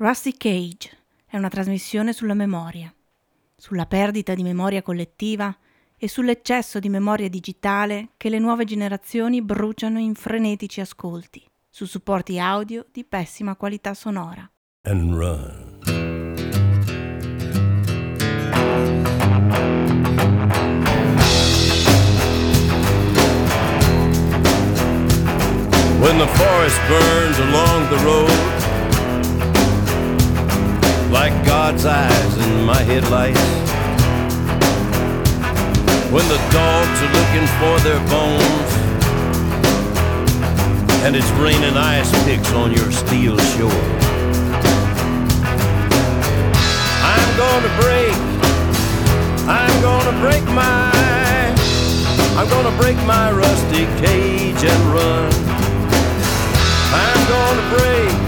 Rusty Cage è una trasmissione sulla memoria, sulla perdita di memoria collettiva e sull'eccesso di memoria digitale che le nuove generazioni bruciano in frenetici ascolti su supporti audio di pessima qualità sonora. And run. When the forest burns along the road like God's eyes in my headlights. When the dogs are looking for their bones, and it's raining ice picks on your steel shore. I'm gonna break, I'm gonna break my, I'm gonna break my rusty cage and run. I'm gonna break,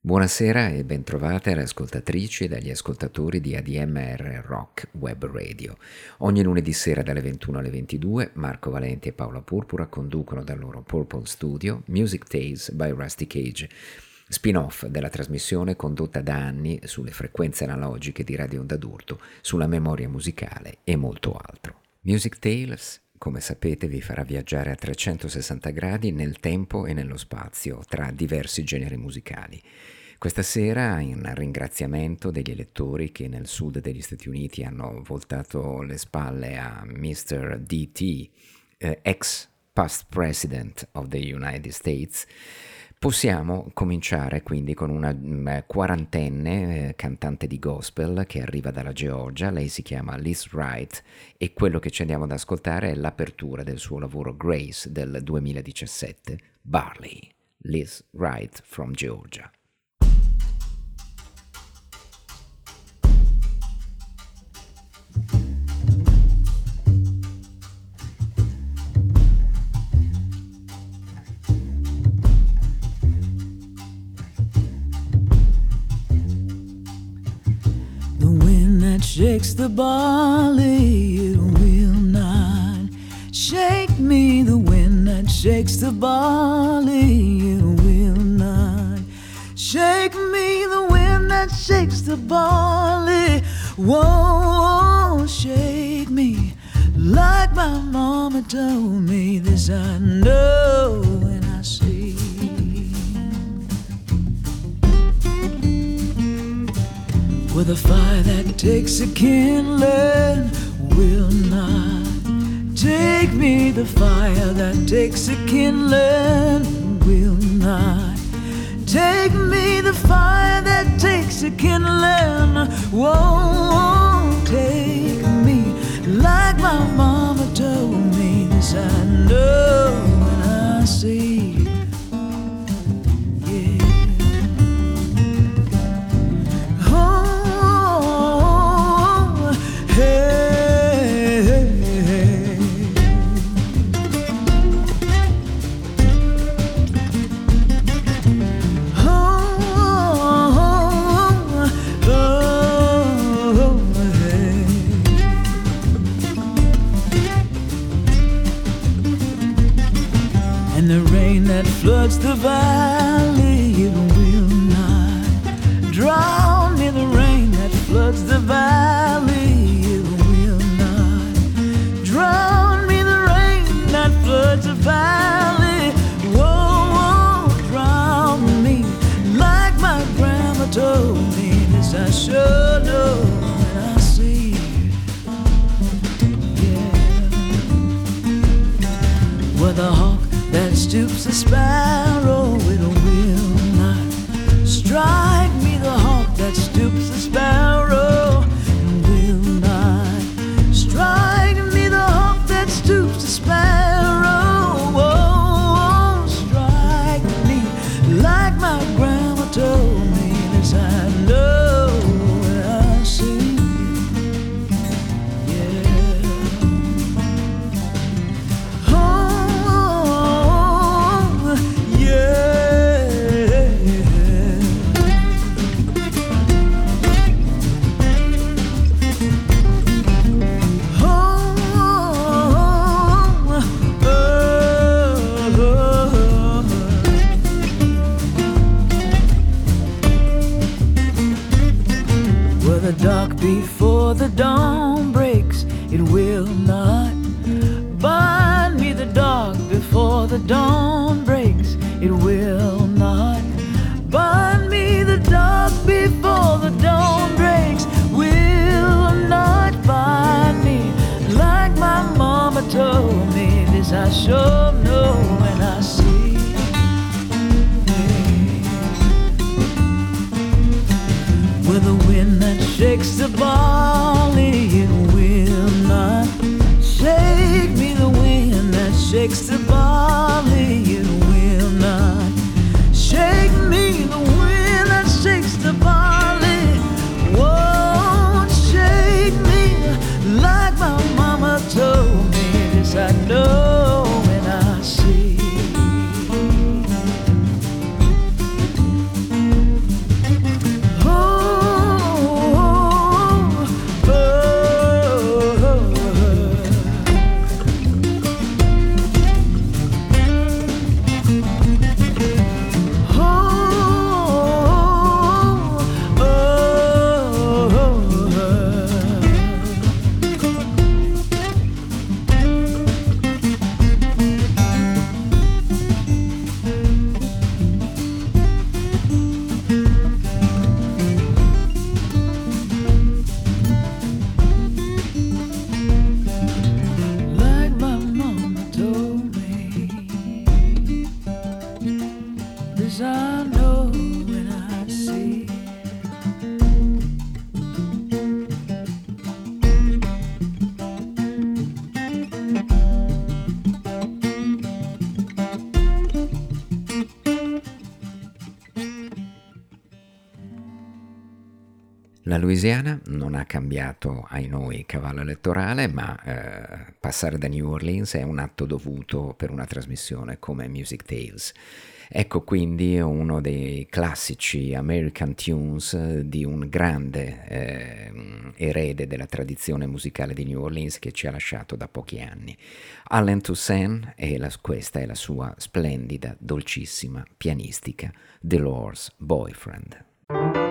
Buonasera e bentrovate alle ascoltatrici e agli ascoltatori di ADMR Rock Web Radio. Ogni lunedì sera dalle 21 alle 22 Marco Valenti e Paola Purpura conducono dal loro Purple Studio Music Tales by Rusty Cage, spin-off della trasmissione condotta da anni sulle frequenze analogiche di Radio Onda d'Urto, sulla memoria musicale e molto altro. Music Tales come sapete vi farà viaggiare a 360 gradi nel tempo e nello spazio tra diversi generi musicali. Questa sera, in ringraziamento degli elettori che nel sud degli Stati Uniti hanno voltato le spalle a Mr. DT, eh, ex past president of the United States, Possiamo cominciare quindi con una mm, quarantenne eh, cantante di gospel che arriva dalla Georgia, lei si chiama Liz Wright e quello che ci andiamo ad ascoltare è l'apertura del suo lavoro Grace del 2017, Barley, Liz Wright from Georgia. Shakes the barley, it will not shake me. The wind that shakes the barley, it will not shake me. The wind that shakes the barley won't shake me. Like my mama told me, this I know and I see. With a fire that takes a kindling will not take me. The fire that takes a kindling will not take me. The fire that takes a kindling won't take me. Like my mama told me, this I know and I see. Valley, it will not drown me. The rain that floods the valley, it will not drown me. The rain that floods the valley won't, won't drown me. Like my grandma told me, this I Louisiana non ha cambiato ai noi cavallo elettorale, ma eh, passare da New Orleans è un atto dovuto per una trasmissione come Music Tales. Ecco quindi uno dei classici American tunes di un grande eh, erede della tradizione musicale di New Orleans che ci ha lasciato da pochi anni. Allen Toussaint e la, questa è la sua splendida, dolcissima, pianistica Dolores Boyfriend.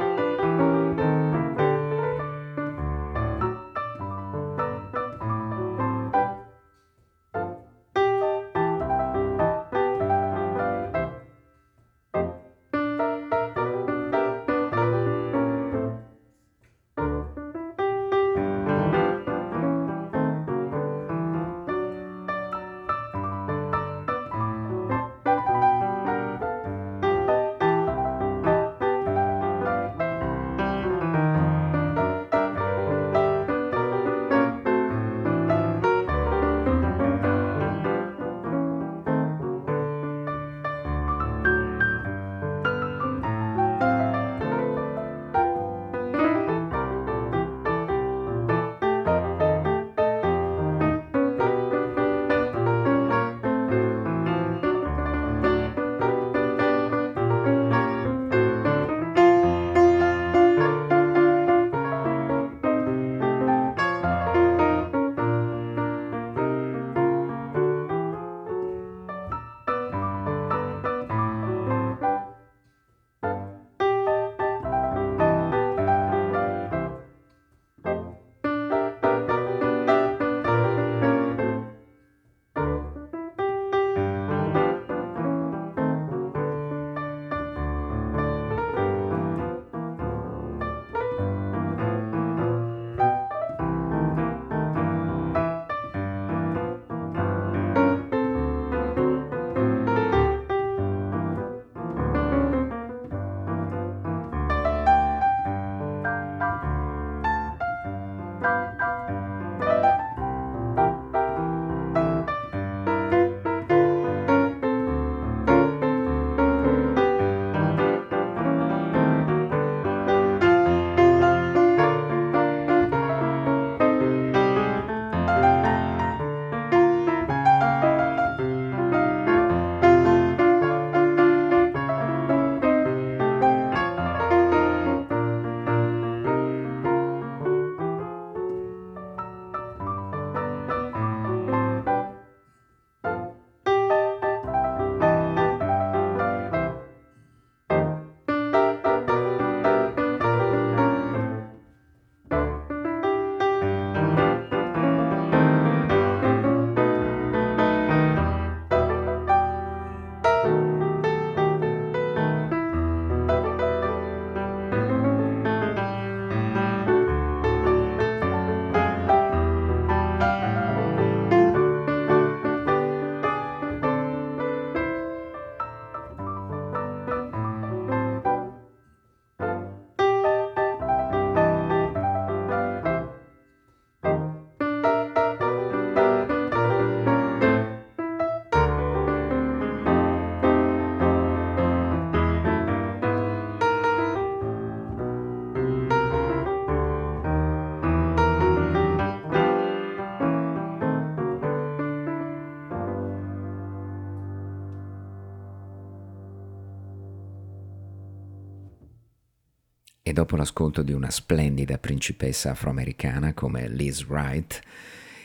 Dopo l'ascolto di una splendida principessa afroamericana come Liz Wright,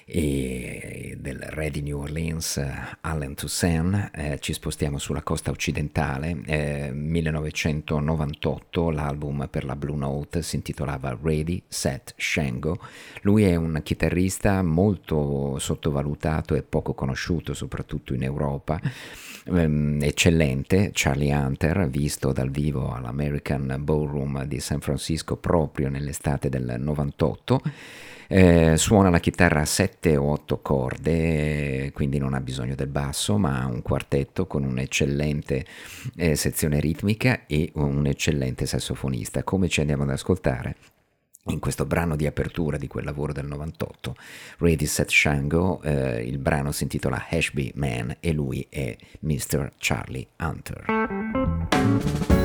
e del re di New Orleans, Allen Toussaint, eh, ci spostiamo sulla costa occidentale. Eh, 1998 l'album per la Blue Note si intitolava Ready, Set, Shango. Lui è un chitarrista molto sottovalutato e poco conosciuto, soprattutto in Europa. Um, eccellente, Charlie Hunter, visto dal vivo all'American Ballroom di San Francisco proprio nell'estate del 98. Eh, suona la chitarra a 7 o 8 corde, quindi non ha bisogno del basso, ma ha un quartetto con un'eccellente eh, sezione ritmica e un eccellente sassofonista. Come ci andiamo ad ascoltare? in questo brano di apertura di quel lavoro del 98, Ready Set Shango, eh, il brano si intitola Ashby Man e lui è Mr. Charlie Hunter.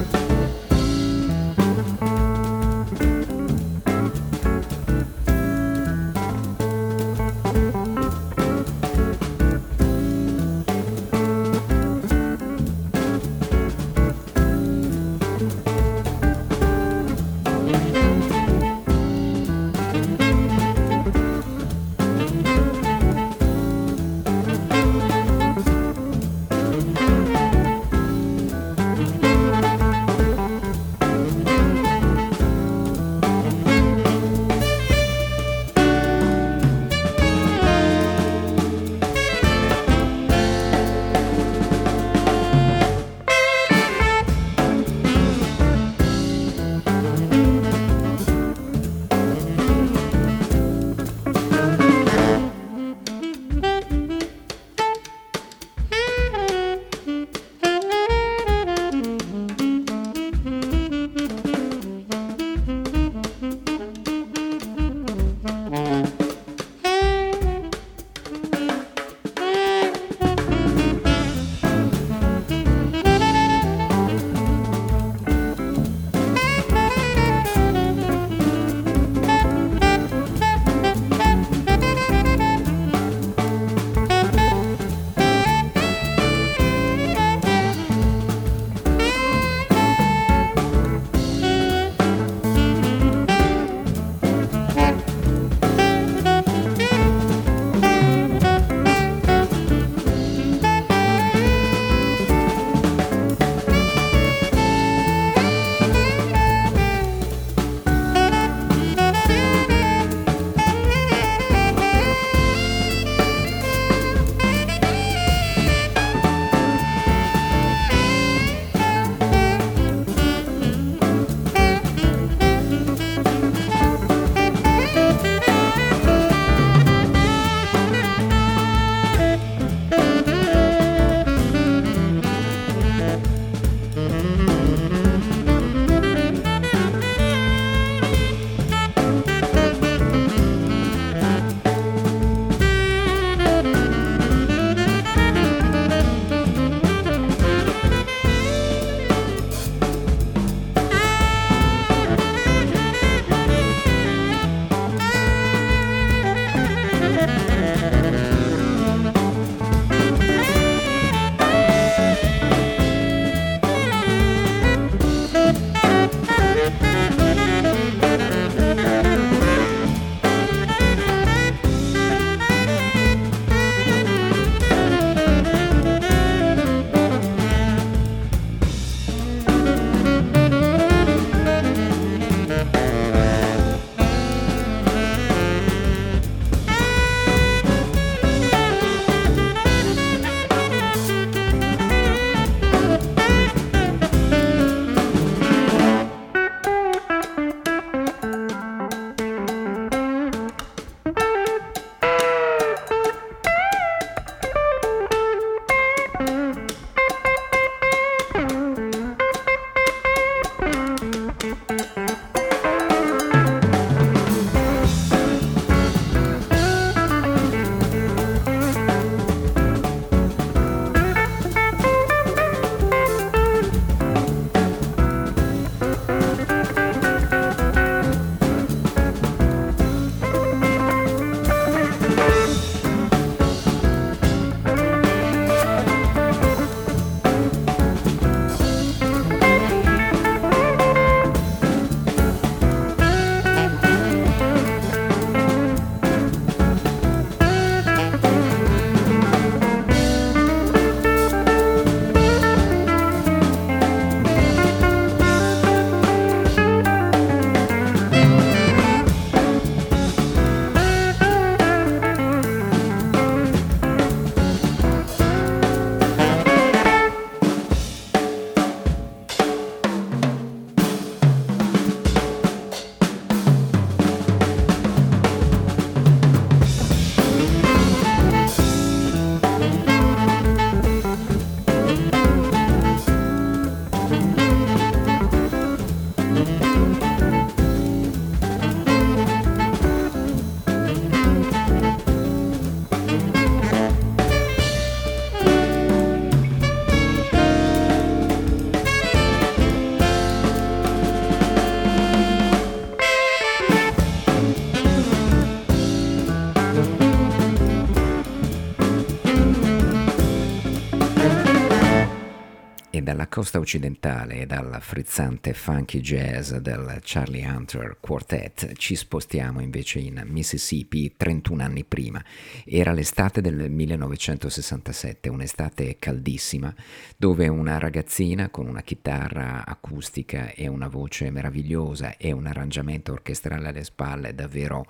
Costa occidentale e dal frizzante funky jazz del Charlie Hunter Quartet ci spostiamo invece in Mississippi 31 anni prima. Era l'estate del 1967, un'estate caldissima, dove una ragazzina con una chitarra acustica e una voce meravigliosa e un arrangiamento orchestrale alle spalle davvero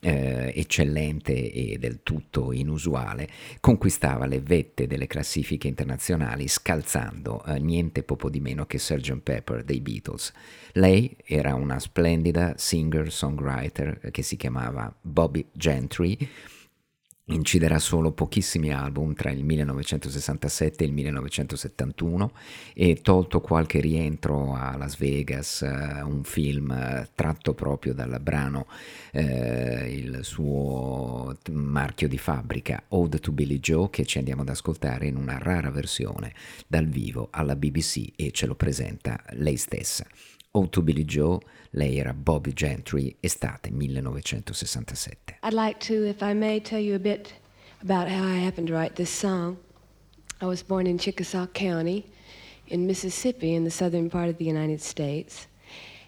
eh, eccellente e del tutto inusuale, conquistava le vette delle classifiche internazionali scalzando eh, niente poco di meno che Sgt. Pepper dei Beatles. Lei era una splendida singer-songwriter che si chiamava Bobby Gentry Inciderà solo pochissimi album tra il 1967 e il 1971 e tolto qualche rientro a Las Vegas, uh, un film uh, tratto proprio dal brano, uh, il suo marchio di fabbrica, Ode to Billy Joe, che ci andiamo ad ascoltare in una rara versione dal vivo alla BBC e ce lo presenta lei stessa. Ode to Billy Joe Lei era Bobby Gentry, estate 1967. I'd like to, if I may, tell you a bit about how I happened to write this song. I was born in Chickasaw County in Mississippi in the southern part of the United States.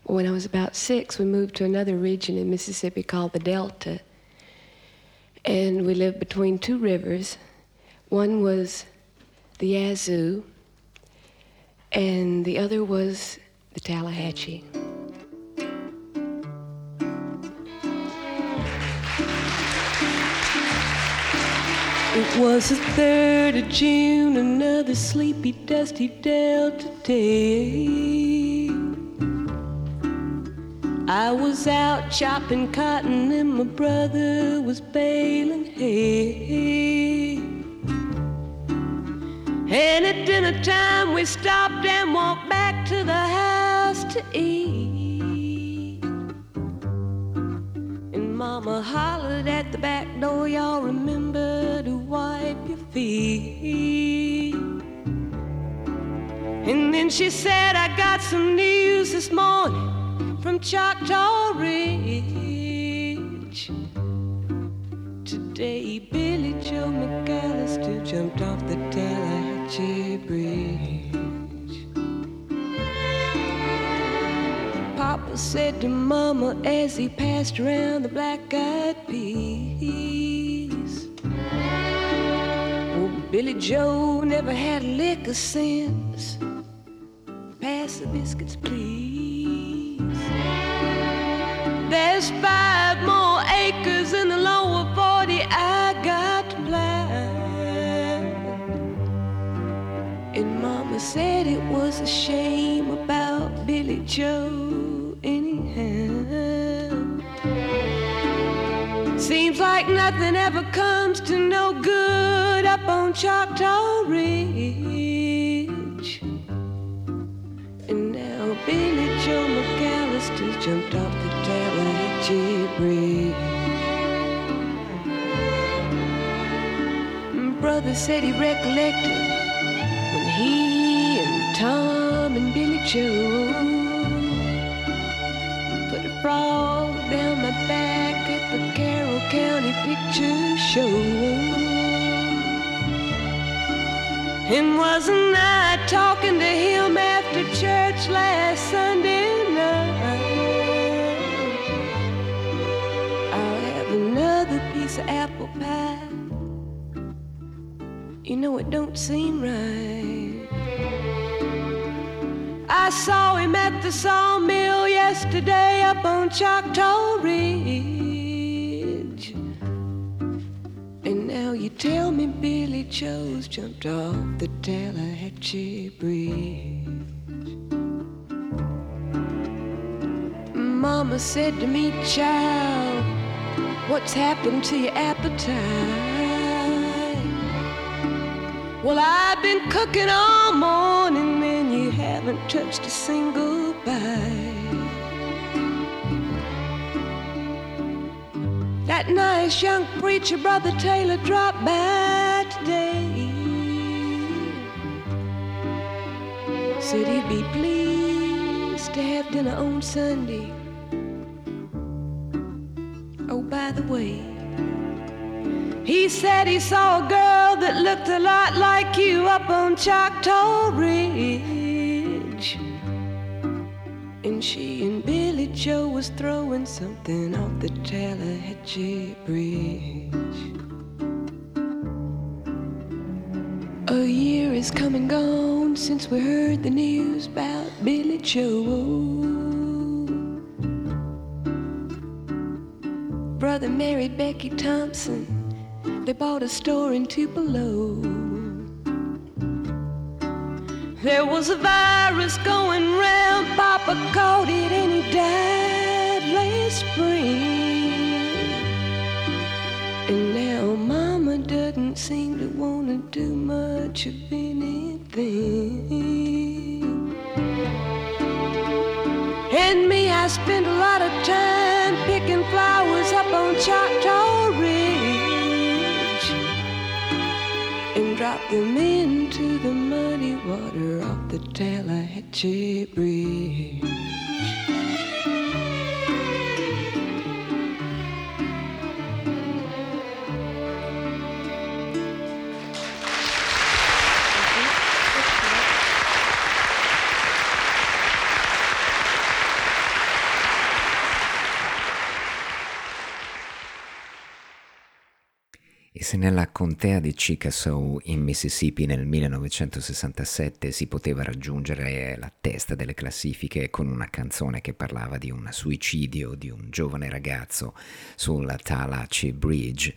When I was about six, we moved to another region in Mississippi called the Delta. And we lived between two rivers. One was the Yazoo, and the other was the Tallahatchie. It was the 3rd of June, another sleepy, dusty Delta day. I was out chopping cotton and my brother was baling hay. And at dinner time we stopped and walked back to the house to eat. And Mama hollered at the back door, y'all remember to wipe your feet. And then she said, I got some news this morning from Choctaw Ridge. Today, Billy Joe McAllister jumped off the Tallahatchie Bridge. Papa said to Mama as he passed around the black eyed peas. Oh, Billy Joe never had a lick sense. Pass the biscuits, please. There's five more said it was a shame about Billy Joe, anyhow. Seems like nothing ever comes to no good up on Choctaw Ridge. And now Billy Joe McAllister jumped off the Tallahatchie Bridge. Brother said he recollected Tom and Billy Joe put a frog down my back at the Carroll County Picture Show. And wasn't I talking to him after church last Sunday night? I'll have another piece of apple pie. You know it don't seem right. I saw him at the sawmill yesterday up on Choctaw Ridge. And now you tell me Billy Joe's jumped off the Tallahatchie Bridge. Mama said to me, child, what's happened to your appetite? Well, I've been cooking all morning haven't touched a single bite. That nice young preacher, Brother Taylor, dropped by today. Said he'd be pleased to have dinner on Sunday. Oh, by the way, He said he saw a girl that looked a lot like you up on Choctaw Ridge. Joe was throwing something off the Tallahatchie Bridge. A year is come and gone since we heard the news about Billy Joe. Brother married Becky Thompson. They bought a store in Tupelo. There was a virus going round. Papa caught it and he died last spring. And now Mama doesn't seem to want to do much of anything. And me, I spend a lot of time picking flowers up on Choctaw Ridge and drop them into the water off the Tallahatchie Bridge. Se nella contea di Chickasaw in Mississippi nel 1967 si poteva raggiungere la testa delle classifiche con una canzone che parlava di un suicidio di un giovane ragazzo sulla Tallahatchie Bridge,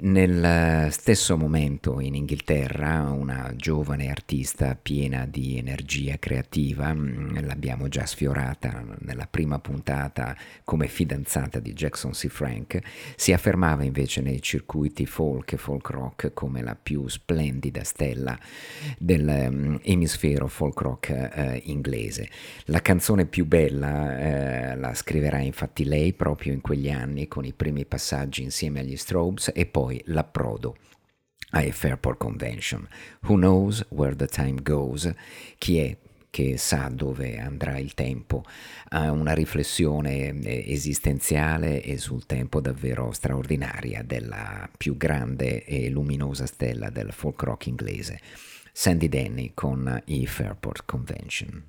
nel stesso momento in Inghilterra una giovane artista piena di energia creativa, mm, l'abbiamo già sfiorata nella prima puntata come fidanzata di Jackson C. Frank, si affermava invece nei circuiti folk e folk rock come la più splendida stella dell'emisfero folk rock eh, inglese. La canzone più bella eh, la scriverà infatti lei proprio in quegli anni con i primi passaggi insieme agli Strobes e poi l'approdo ai Fairport Convention. Who knows where the time goes? Chi è che sa dove andrà il tempo, ha una riflessione eh, esistenziale e sul tempo davvero straordinaria della più grande e luminosa stella del folk rock inglese, Sandy Denny con i Fairport Convention.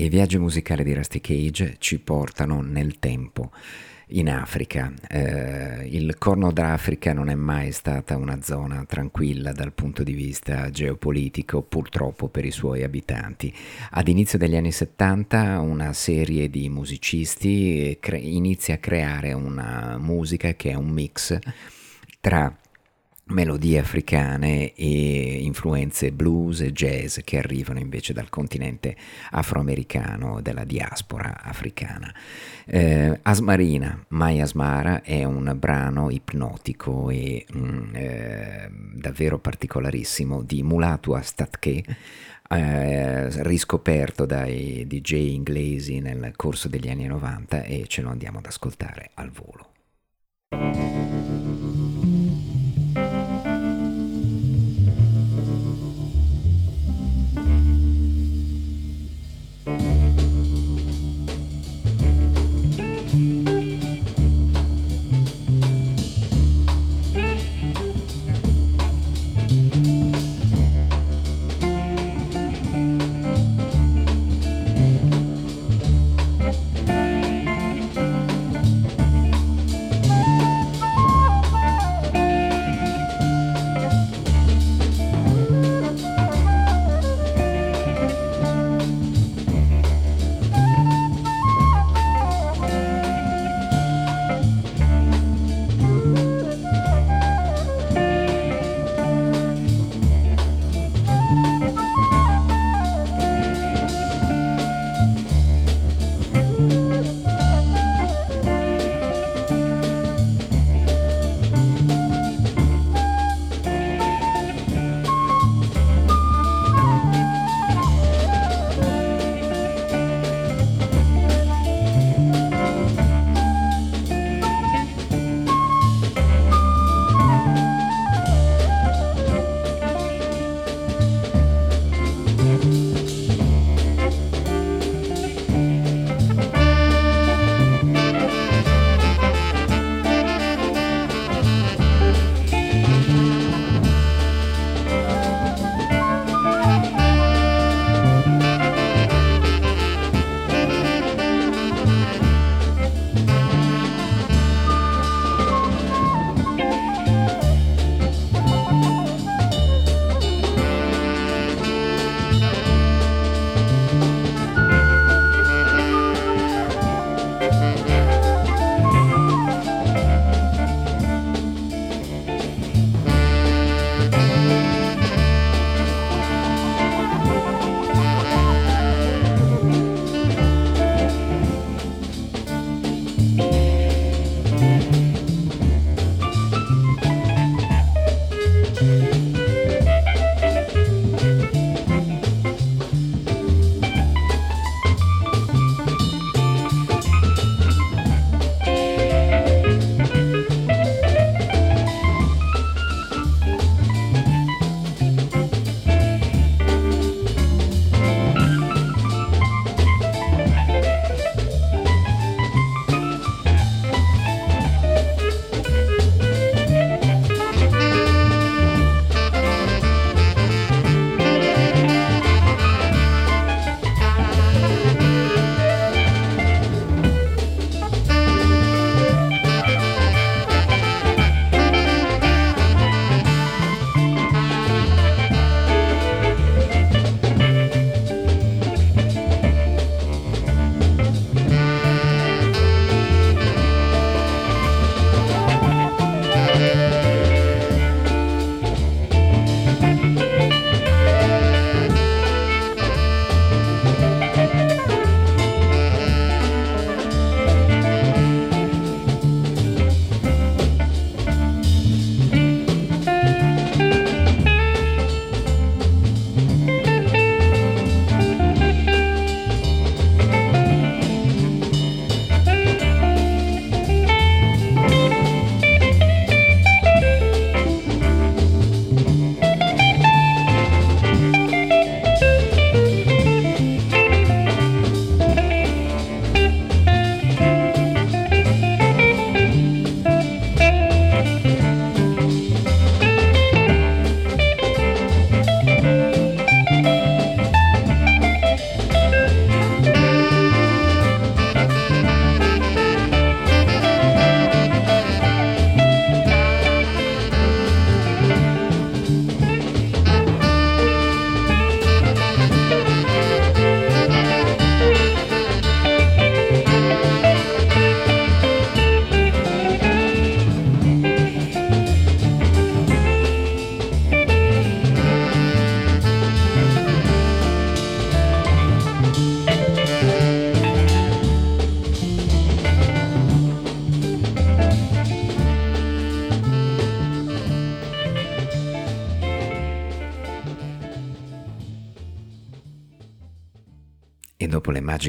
E i viaggi musicali di Rusty Cage ci portano nel tempo in Africa. Eh, il Corno d'Africa non è mai stata una zona tranquilla dal punto di vista geopolitico, purtroppo per i suoi abitanti. Ad inizio degli anni 70 una serie di musicisti cre- inizia a creare una musica che è un mix tra melodie africane e influenze blues e jazz che arrivano invece dal continente afroamericano, della diaspora africana. Eh, Asmarina, Mai Asmara, è un brano ipnotico e mm, eh, davvero particolarissimo di Mulatua Statke, eh, riscoperto dai DJ inglesi nel corso degli anni 90 e ce lo andiamo ad ascoltare al volo.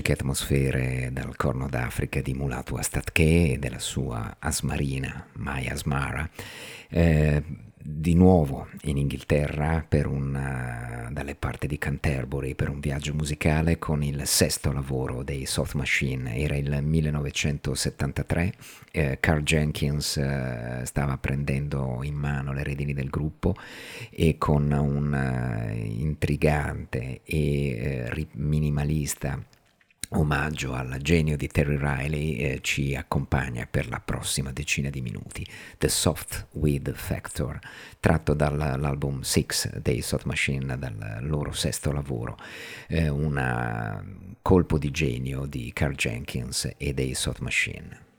Magiche atmosfere dal Corno d'Africa di Mulatu Astatke e della sua Asmarina, Maya Asmara, eh, di nuovo in Inghilterra una, dalle parti di Canterbury per un viaggio musicale con il sesto lavoro dei Soft Machine. Era il 1973, eh, Carl Jenkins eh, stava prendendo in mano le redini del gruppo e con un uh, intrigante e uh, minimalista omaggio al genio di Terry Riley eh, ci accompagna per la prossima decina di minuti. The Soft Weed Factor, tratto dall'album Six dei Soft Machine, dal loro sesto lavoro, eh, un colpo di genio di Carl Jenkins e dei Soft Machine.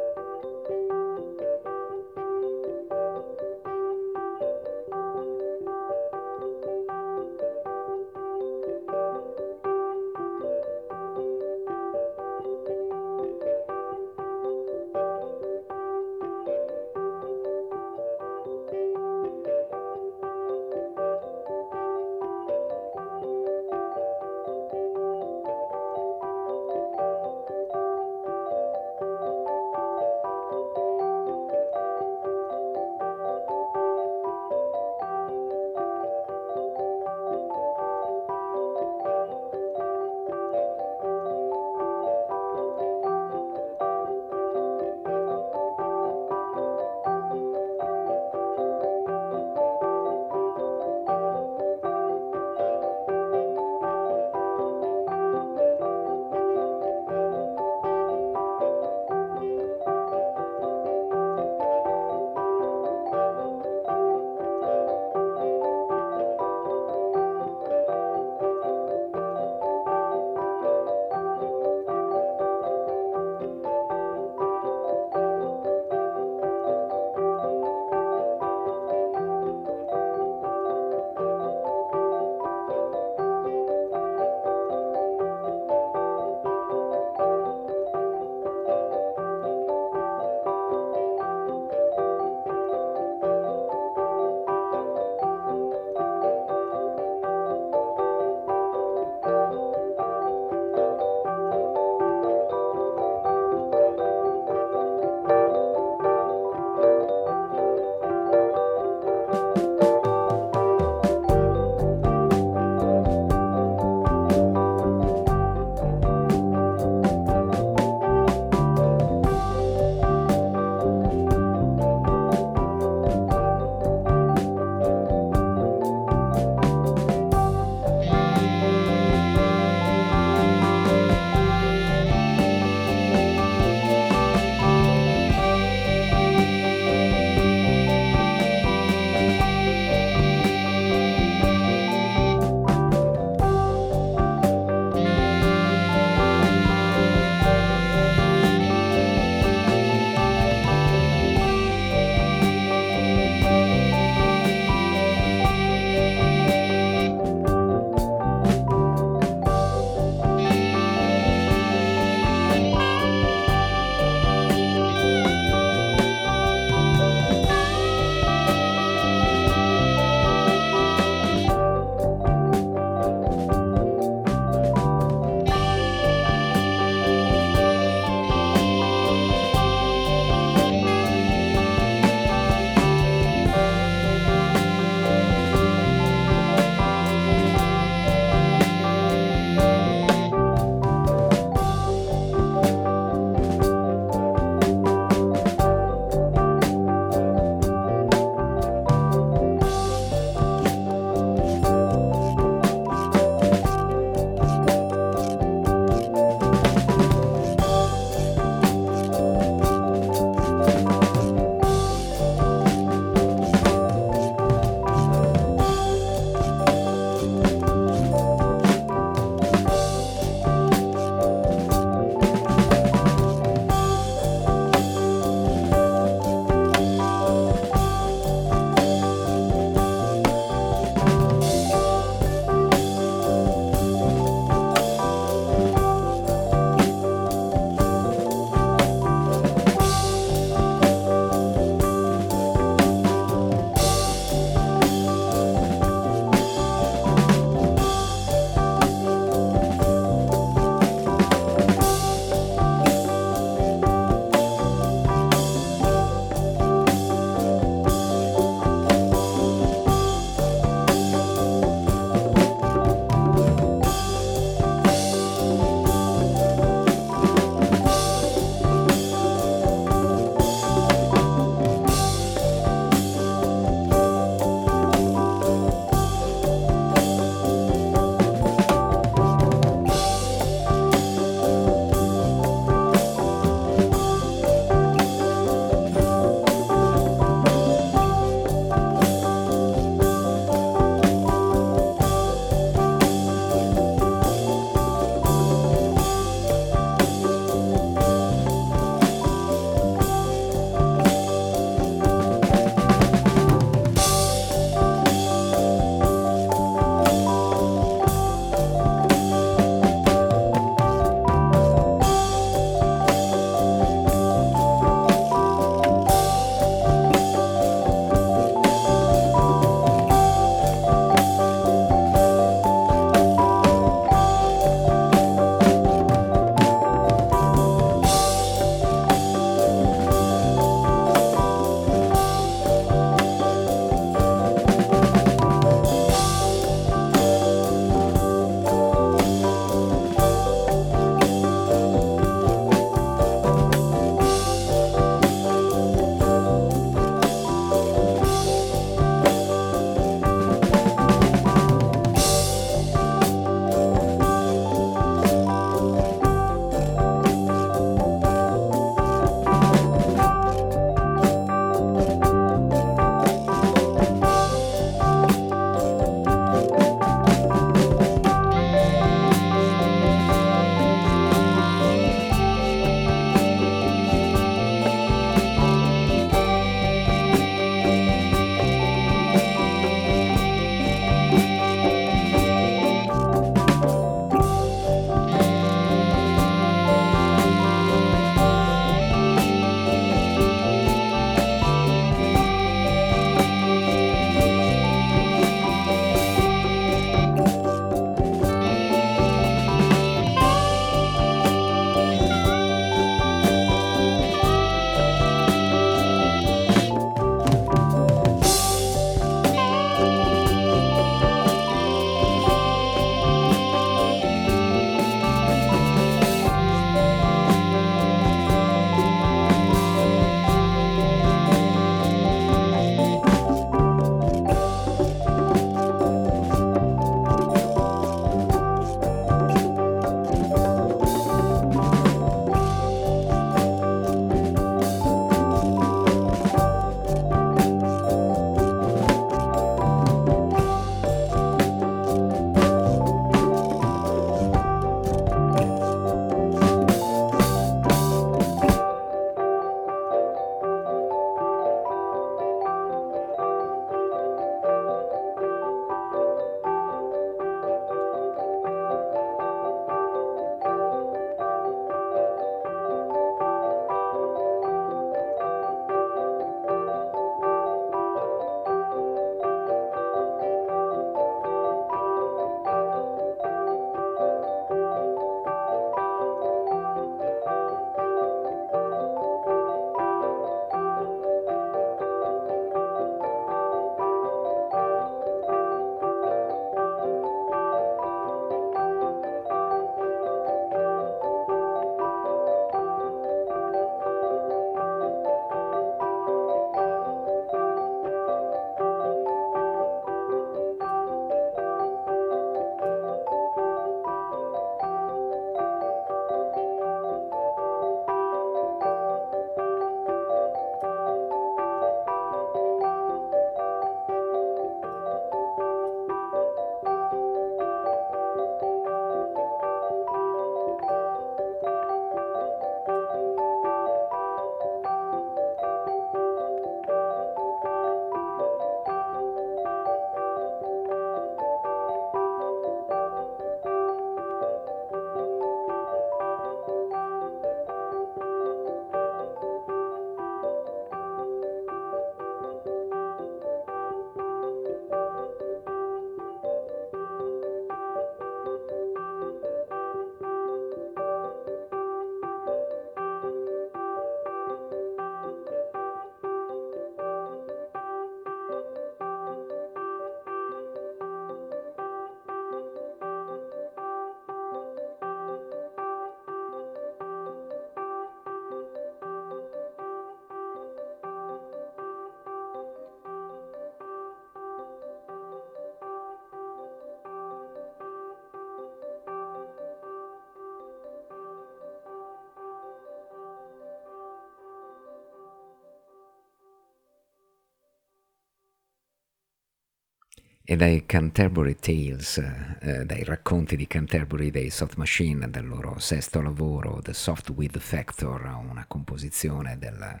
E dai Canterbury Tales, eh, dai racconti di Canterbury dei Soft Machine, del loro sesto lavoro, The Soft With Factor, una composizione del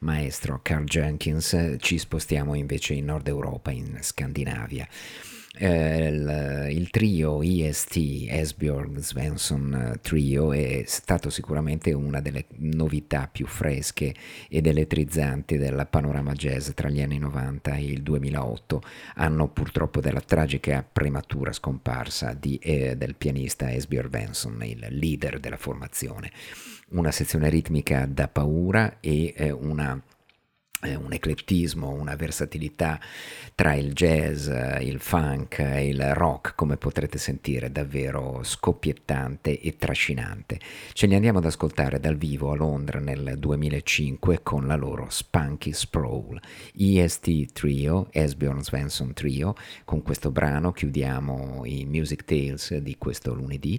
maestro Carl Jenkins, ci spostiamo invece in Nord Europa, in Scandinavia eh, il, il, trio EST, Esbjörn Svensson eh, Trio, è stato sicuramente una delle novità più fresche ed elettrizzanti del panorama jazz tra gli anni 90 e il 2008, anno purtroppo della tragica prematura scomparsa di, eh, del pianista Esbjörn Svensson, il leader della formazione. Una sezione ritmica da paura e eh, una un eclettismo, una versatilità tra il jazz, il funk e il rock, come potrete sentire, davvero scoppiettante e trascinante. Ce li andiamo ad ascoltare dal vivo a Londra nel 2005 con la loro Spunky Sprawl, EST Trio, Esbjorn Svensson Trio. Con questo brano chiudiamo i Music Tales di questo lunedì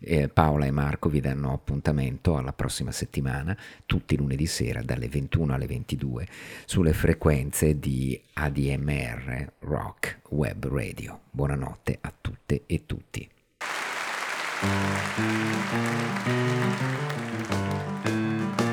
eh, Paola e Marco vi danno appuntamento alla prossima settimana, tutti lunedì sera dalle 21 alle 22, sulle frequenze di ADMR Rock Web Radio. Buonanotte a tutte e tutti. Thank.